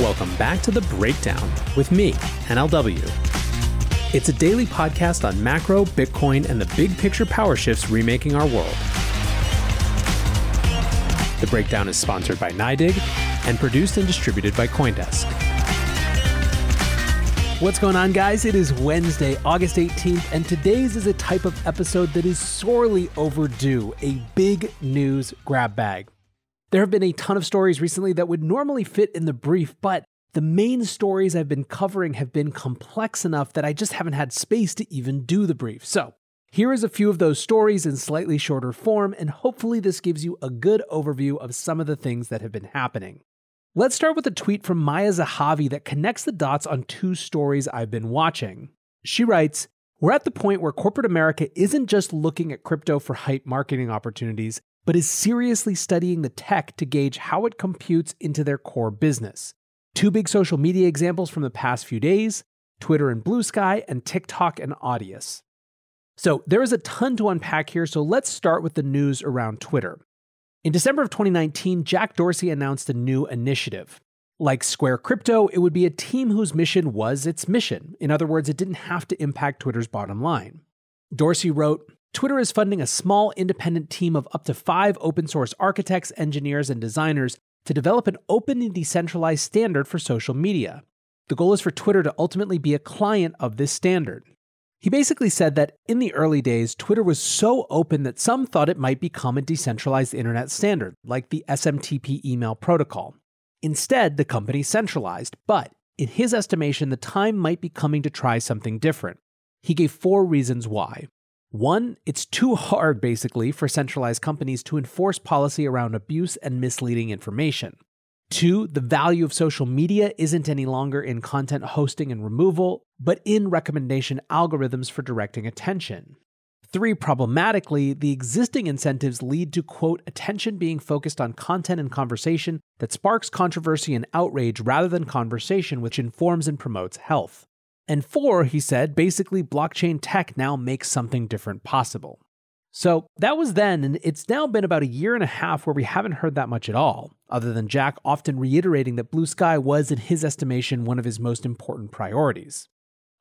Welcome back to The Breakdown with me, NLW. It's a daily podcast on macro, Bitcoin, and the big picture power shifts remaking our world. The Breakdown is sponsored by NYDIG and produced and distributed by Coindesk. What's going on, guys? It is Wednesday, August 18th, and today's is a type of episode that is sorely overdue a big news grab bag. There have been a ton of stories recently that would normally fit in the brief, but the main stories I've been covering have been complex enough that I just haven't had space to even do the brief. So, here is a few of those stories in slightly shorter form, and hopefully, this gives you a good overview of some of the things that have been happening. Let's start with a tweet from Maya Zahavi that connects the dots on two stories I've been watching. She writes, We're at the point where corporate America isn't just looking at crypto for hype marketing opportunities, but is seriously studying the tech to gauge how it computes into their core business. Two big social media examples from the past few days Twitter and Bluesky, and TikTok and Audius. So there is a ton to unpack here, so let's start with the news around Twitter. In December of 2019, Jack Dorsey announced a new initiative. Like Square Crypto, it would be a team whose mission was its mission. In other words, it didn't have to impact Twitter's bottom line. Dorsey wrote Twitter is funding a small independent team of up to five open source architects, engineers, and designers to develop an open and decentralized standard for social media. The goal is for Twitter to ultimately be a client of this standard. He basically said that in the early days, Twitter was so open that some thought it might become a decentralized internet standard, like the SMTP email protocol. Instead, the company centralized, but in his estimation, the time might be coming to try something different. He gave four reasons why. One, it's too hard, basically, for centralized companies to enforce policy around abuse and misleading information. Two, the value of social media isn't any longer in content hosting and removal, but in recommendation algorithms for directing attention. Three, problematically, the existing incentives lead to, quote, attention being focused on content and conversation that sparks controversy and outrage rather than conversation which informs and promotes health. And four, he said, basically, blockchain tech now makes something different possible. So that was then, and it's now been about a year and a half where we haven't heard that much at all, other than Jack often reiterating that Bluesky was, in his estimation, one of his most important priorities.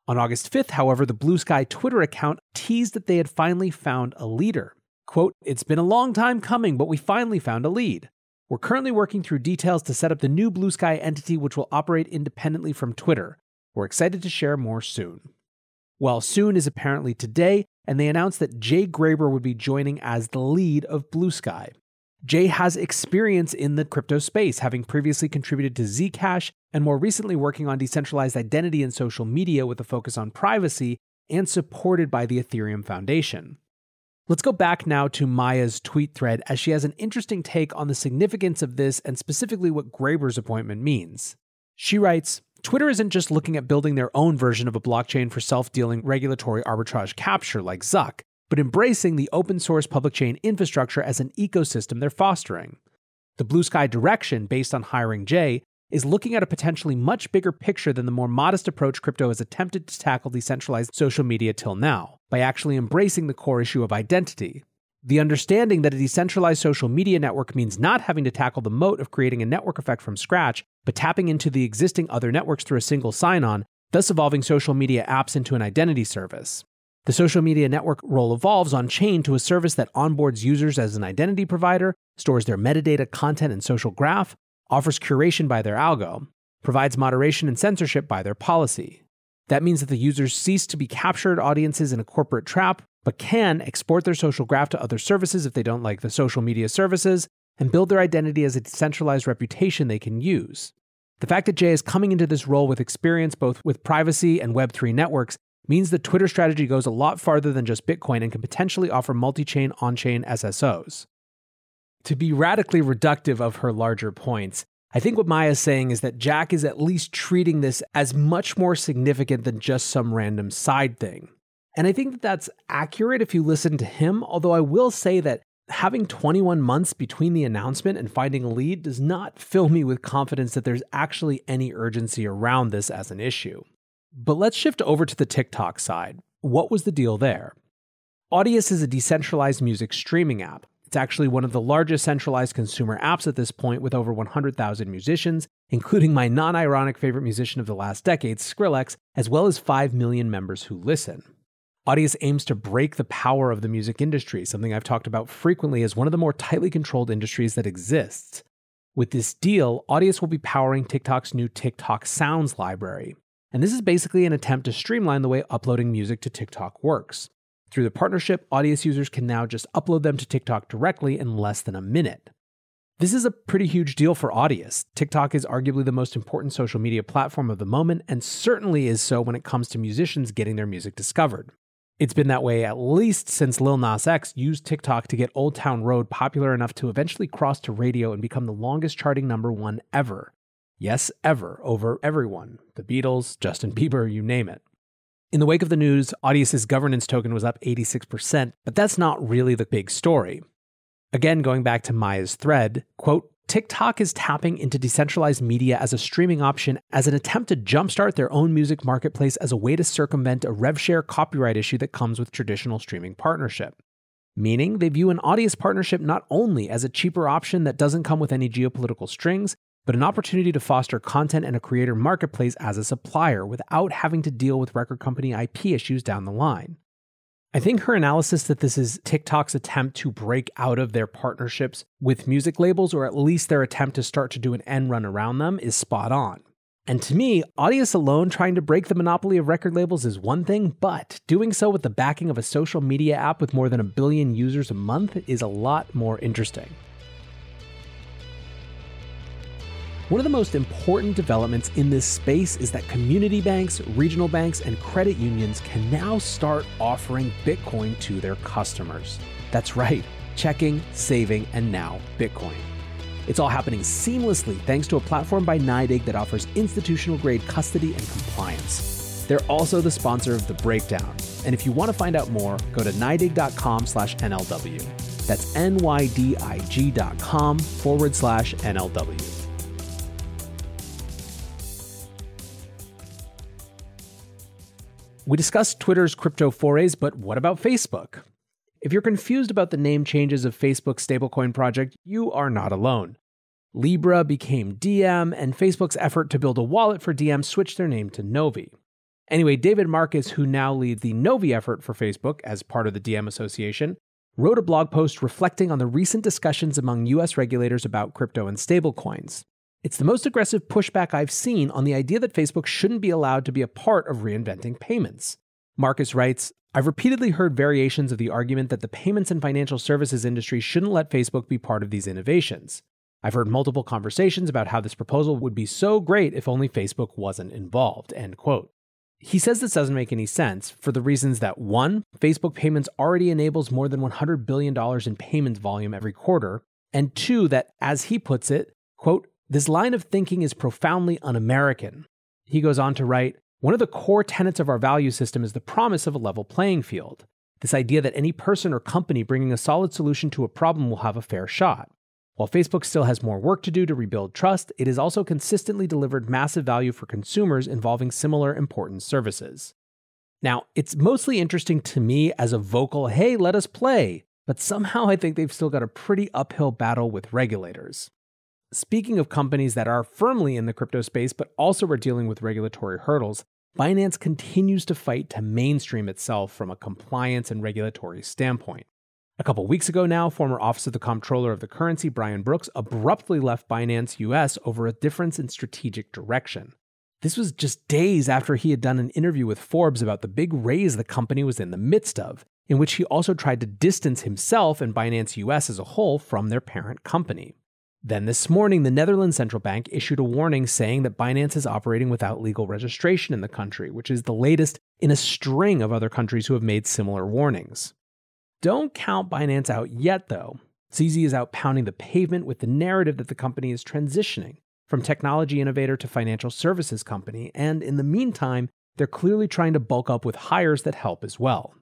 On August 5th, however, the Bluesky Twitter account teased that they had finally found a leader. Quote, It's been a long time coming, but we finally found a lead. We're currently working through details to set up the new Bluesky entity, which will operate independently from Twitter. We're excited to share more soon. Well, soon is apparently today, and they announced that Jay Graber would be joining as the lead of Bluesky. Jay has experience in the crypto space, having previously contributed to Zcash and more recently working on decentralized identity and social media with a focus on privacy and supported by the Ethereum Foundation. Let's go back now to Maya's tweet thread as she has an interesting take on the significance of this and specifically what Graber's appointment means. She writes Twitter isn't just looking at building their own version of a blockchain for self dealing regulatory arbitrage capture like Zuck, but embracing the open source public chain infrastructure as an ecosystem they're fostering. The Bluesky direction, based on hiring Jay, is looking at a potentially much bigger picture than the more modest approach crypto has attempted to tackle decentralized social media till now, by actually embracing the core issue of identity, the understanding that a decentralized social media network means not having to tackle the moat of creating a network effect from scratch, but tapping into the existing other networks through a single sign on, thus evolving social media apps into an identity service. The social media network role evolves on chain to a service that onboards users as an identity provider, stores their metadata, content, and social graph, offers curation by their algo, provides moderation and censorship by their policy. That means that the users cease to be captured audiences in a corporate trap, but can export their social graph to other services if they don't like the social media services, and build their identity as a decentralized reputation they can use. The fact that Jay is coming into this role with experience both with privacy and Web3 networks means that Twitter strategy goes a lot farther than just Bitcoin and can potentially offer multi chain on chain SSOs. To be radically reductive of her larger points, I think what Maya's saying is that Jack is at least treating this as much more significant than just some random side thing. And I think that that's accurate if you listen to him, although I will say that having 21 months between the announcement and finding a lead does not fill me with confidence that there's actually any urgency around this as an issue. But let's shift over to the TikTok side. What was the deal there? Audius is a decentralized music streaming app. It's actually one of the largest centralized consumer apps at this point, with over 100,000 musicians, including my non ironic favorite musician of the last decade, Skrillex, as well as 5 million members who listen. Audius aims to break the power of the music industry, something I've talked about frequently as one of the more tightly controlled industries that exists. With this deal, Audius will be powering TikTok's new TikTok Sounds library. And this is basically an attempt to streamline the way uploading music to TikTok works. Through the partnership, Audius users can now just upload them to TikTok directly in less than a minute. This is a pretty huge deal for Audius. TikTok is arguably the most important social media platform of the moment, and certainly is so when it comes to musicians getting their music discovered. It's been that way at least since Lil Nas X used TikTok to get Old Town Road popular enough to eventually cross to radio and become the longest charting number one ever. Yes, ever, over everyone the Beatles, Justin Bieber, you name it. In the wake of the news, Audius's governance token was up 86%, but that's not really the big story. Again, going back to Maya's thread, quote, TikTok is tapping into decentralized media as a streaming option as an attempt to jumpstart their own music marketplace as a way to circumvent a rev share copyright issue that comes with traditional streaming partnership. Meaning, they view an Audius partnership not only as a cheaper option that doesn't come with any geopolitical strings, but an opportunity to foster content and a creator marketplace as a supplier without having to deal with record company IP issues down the line. I think her analysis that this is TikTok's attempt to break out of their partnerships with music labels, or at least their attempt to start to do an end run around them, is spot on. And to me, Audius alone trying to break the monopoly of record labels is one thing, but doing so with the backing of a social media app with more than a billion users a month is a lot more interesting. One of the most important developments in this space is that community banks, regional banks, and credit unions can now start offering Bitcoin to their customers. That's right, checking, saving, and now Bitcoin. It's all happening seamlessly thanks to a platform by NYDIG that offers institutional grade custody and compliance. They're also the sponsor of The Breakdown. And if you want to find out more, go to NYDIG.com slash NLW. That's N-Y-D-I-G.com forward slash NLW. We discussed Twitter's crypto forays, but what about Facebook? If you're confused about the name changes of Facebook's stablecoin project, you are not alone. Libra became Diem, and Facebook's effort to build a wallet for Diem switched their name to Novi. Anyway, David Marcus, who now leads the Novi effort for Facebook as part of the Diem Association, wrote a blog post reflecting on the recent discussions among US regulators about crypto and stablecoins. It's the most aggressive pushback I've seen on the idea that Facebook shouldn't be allowed to be a part of reinventing payments. Marcus writes I've repeatedly heard variations of the argument that the payments and financial services industry shouldn't let Facebook be part of these innovations. I've heard multiple conversations about how this proposal would be so great if only Facebook wasn't involved. End quote. He says this doesn't make any sense for the reasons that one, Facebook payments already enables more than $100 billion in payments volume every quarter, and two, that as he puts it, quote, this line of thinking is profoundly un American. He goes on to write One of the core tenets of our value system is the promise of a level playing field. This idea that any person or company bringing a solid solution to a problem will have a fair shot. While Facebook still has more work to do to rebuild trust, it has also consistently delivered massive value for consumers involving similar important services. Now, it's mostly interesting to me as a vocal, hey, let us play, but somehow I think they've still got a pretty uphill battle with regulators. Speaking of companies that are firmly in the crypto space but also are dealing with regulatory hurdles, Binance continues to fight to mainstream itself from a compliance and regulatory standpoint. A couple weeks ago now, former Office of the Comptroller of the Currency Brian Brooks abruptly left Binance US over a difference in strategic direction. This was just days after he had done an interview with Forbes about the big raise the company was in the midst of, in which he also tried to distance himself and Binance US as a whole from their parent company. Then this morning, the Netherlands Central Bank issued a warning saying that Binance is operating without legal registration in the country, which is the latest in a string of other countries who have made similar warnings. Don't count Binance out yet, though. CZ is out pounding the pavement with the narrative that the company is transitioning from technology innovator to financial services company, and in the meantime, they're clearly trying to bulk up with hires that help as well.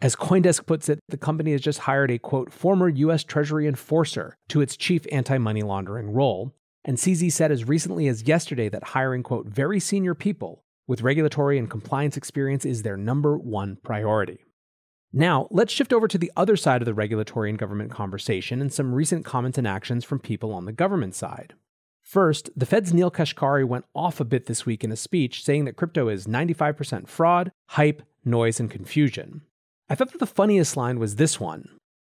As Coindesk puts it, the company has just hired a quote, former U.S. Treasury enforcer to its chief anti money laundering role. And CZ said as recently as yesterday that hiring, quote, very senior people with regulatory and compliance experience is their number one priority. Now, let's shift over to the other side of the regulatory and government conversation and some recent comments and actions from people on the government side. First, the Fed's Neel Kashkari went off a bit this week in a speech saying that crypto is 95% fraud, hype, noise, and confusion. I thought that the funniest line was this one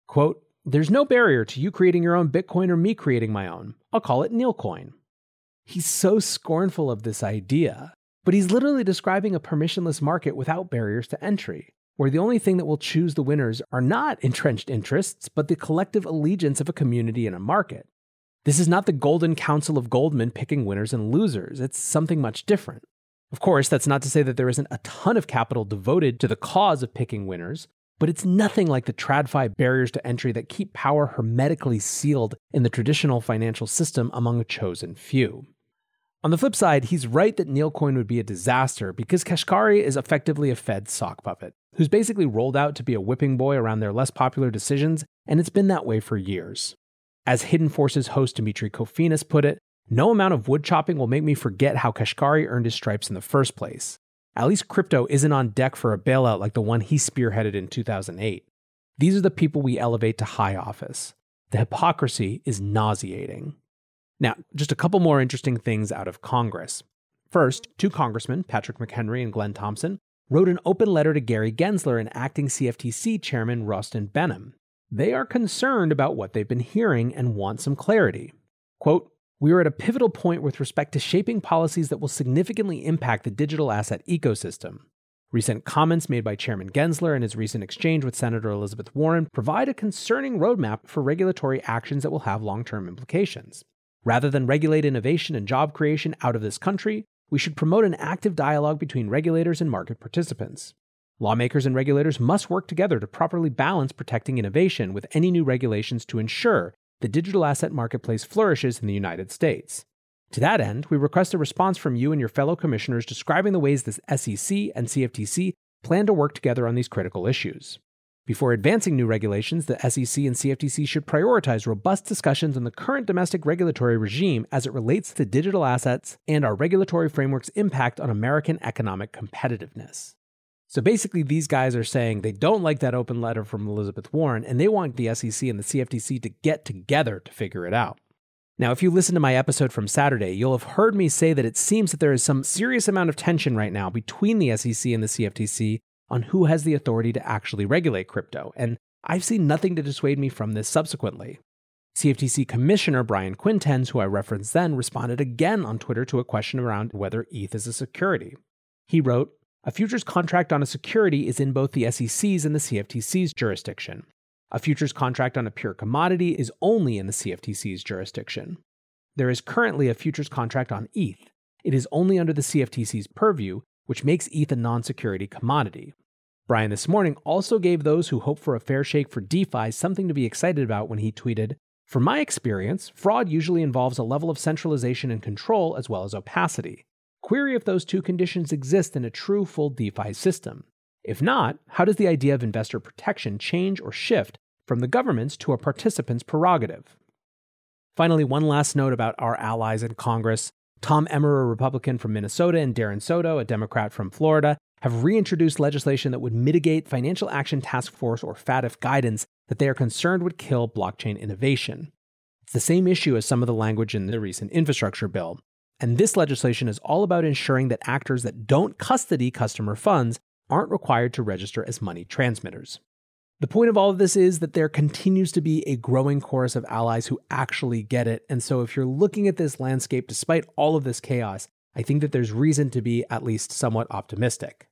quote, There's no barrier to you creating your own Bitcoin or me creating my own. I'll call it Neelcoin. He's so scornful of this idea, but he's literally describing a permissionless market without barriers to entry, where the only thing that will choose the winners are not entrenched interests, but the collective allegiance of a community and a market. This is not the Golden Council of Goldman picking winners and losers, it's something much different. Of course, that's not to say that there isn't a ton of capital devoted to the cause of picking winners, but it's nothing like the TradFi barriers to entry that keep power hermetically sealed in the traditional financial system among a chosen few. On the flip side, he's right that Neelcoin would be a disaster because Kashkari is effectively a Fed sock puppet, who's basically rolled out to be a whipping boy around their less popular decisions, and it's been that way for years. As Hidden Forces host Demetri Kofinas put it, no amount of wood chopping will make me forget how Kashkari earned his stripes in the first place. At least crypto isn't on deck for a bailout like the one he spearheaded in 2008. These are the people we elevate to high office. The hypocrisy is nauseating. Now, just a couple more interesting things out of Congress. First, two congressmen, Patrick McHenry and Glenn Thompson, wrote an open letter to Gary Gensler and acting CFTC chairman Rostin Behnam. They are concerned about what they've been hearing and want some clarity. Quote, we are at a pivotal point with respect to shaping policies that will significantly impact the digital asset ecosystem. Recent comments made by Chairman Gensler in his recent exchange with Senator Elizabeth Warren provide a concerning roadmap for regulatory actions that will have long term implications. Rather than regulate innovation and job creation out of this country, we should promote an active dialogue between regulators and market participants. Lawmakers and regulators must work together to properly balance protecting innovation with any new regulations to ensure the digital asset marketplace flourishes in the United States. To that end, we request a response from you and your fellow commissioners describing the ways the SEC and CFTC plan to work together on these critical issues. Before advancing new regulations, the SEC and CFTC should prioritize robust discussions on the current domestic regulatory regime as it relates to digital assets and our regulatory framework's impact on American economic competitiveness. So basically, these guys are saying they don't like that open letter from Elizabeth Warren and they want the SEC and the CFTC to get together to figure it out. Now, if you listen to my episode from Saturday, you'll have heard me say that it seems that there is some serious amount of tension right now between the SEC and the CFTC on who has the authority to actually regulate crypto, and I've seen nothing to dissuade me from this subsequently. CFTC Commissioner Brian Quintenz, who I referenced then, responded again on Twitter to a question around whether ETH is a security. He wrote, a futures contract on a security is in both the SEC's and the CFTC's jurisdiction. A futures contract on a pure commodity is only in the CFTC's jurisdiction. There is currently a futures contract on ETH. It is only under the CFTC's purview, which makes ETH a non security commodity. Brian this morning also gave those who hope for a fair shake for DeFi something to be excited about when he tweeted From my experience, fraud usually involves a level of centralization and control as well as opacity. Query if those two conditions exist in a true full DeFi system. If not, how does the idea of investor protection change or shift from the government's to a participant's prerogative? Finally, one last note about our allies in Congress. Tom Emmer, a Republican from Minnesota, and Darren Soto, a Democrat from Florida, have reintroduced legislation that would mitigate Financial Action Task Force or FATF guidance that they are concerned would kill blockchain innovation. It's the same issue as some of the language in the recent infrastructure bill. And this legislation is all about ensuring that actors that don't custody customer funds aren't required to register as money transmitters. The point of all of this is that there continues to be a growing chorus of allies who actually get it. And so, if you're looking at this landscape despite all of this chaos, I think that there's reason to be at least somewhat optimistic.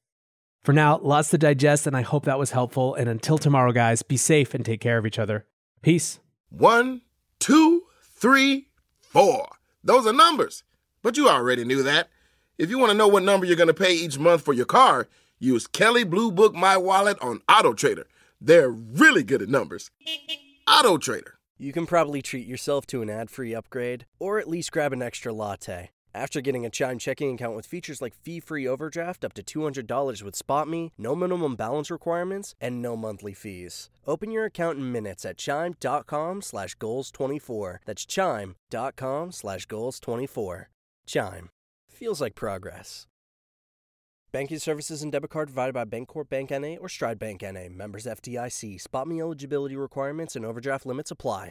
For now, lots to digest, and I hope that was helpful. And until tomorrow, guys, be safe and take care of each other. Peace. One, two, three, four. Those are numbers. But you already knew that. If you want to know what number you're going to pay each month for your car, use Kelley Blue Book My Wallet on Auto Trader. They're really good at numbers. Auto Trader. You can probably treat yourself to an ad free upgrade, or at least grab an extra latte. After getting a Chime checking account with features like fee free overdraft up to $200 with SpotMe, no minimum balance requirements, and no monthly fees. Open your account in minutes at chime.com slash goals24. That's chime.com slash goals24. Chime. Feels like progress. Banking services and debit card provided by Bancorp Bank NA or Stride Bank NA. Members FDIC. SpotMe eligibility requirements and overdraft limits apply.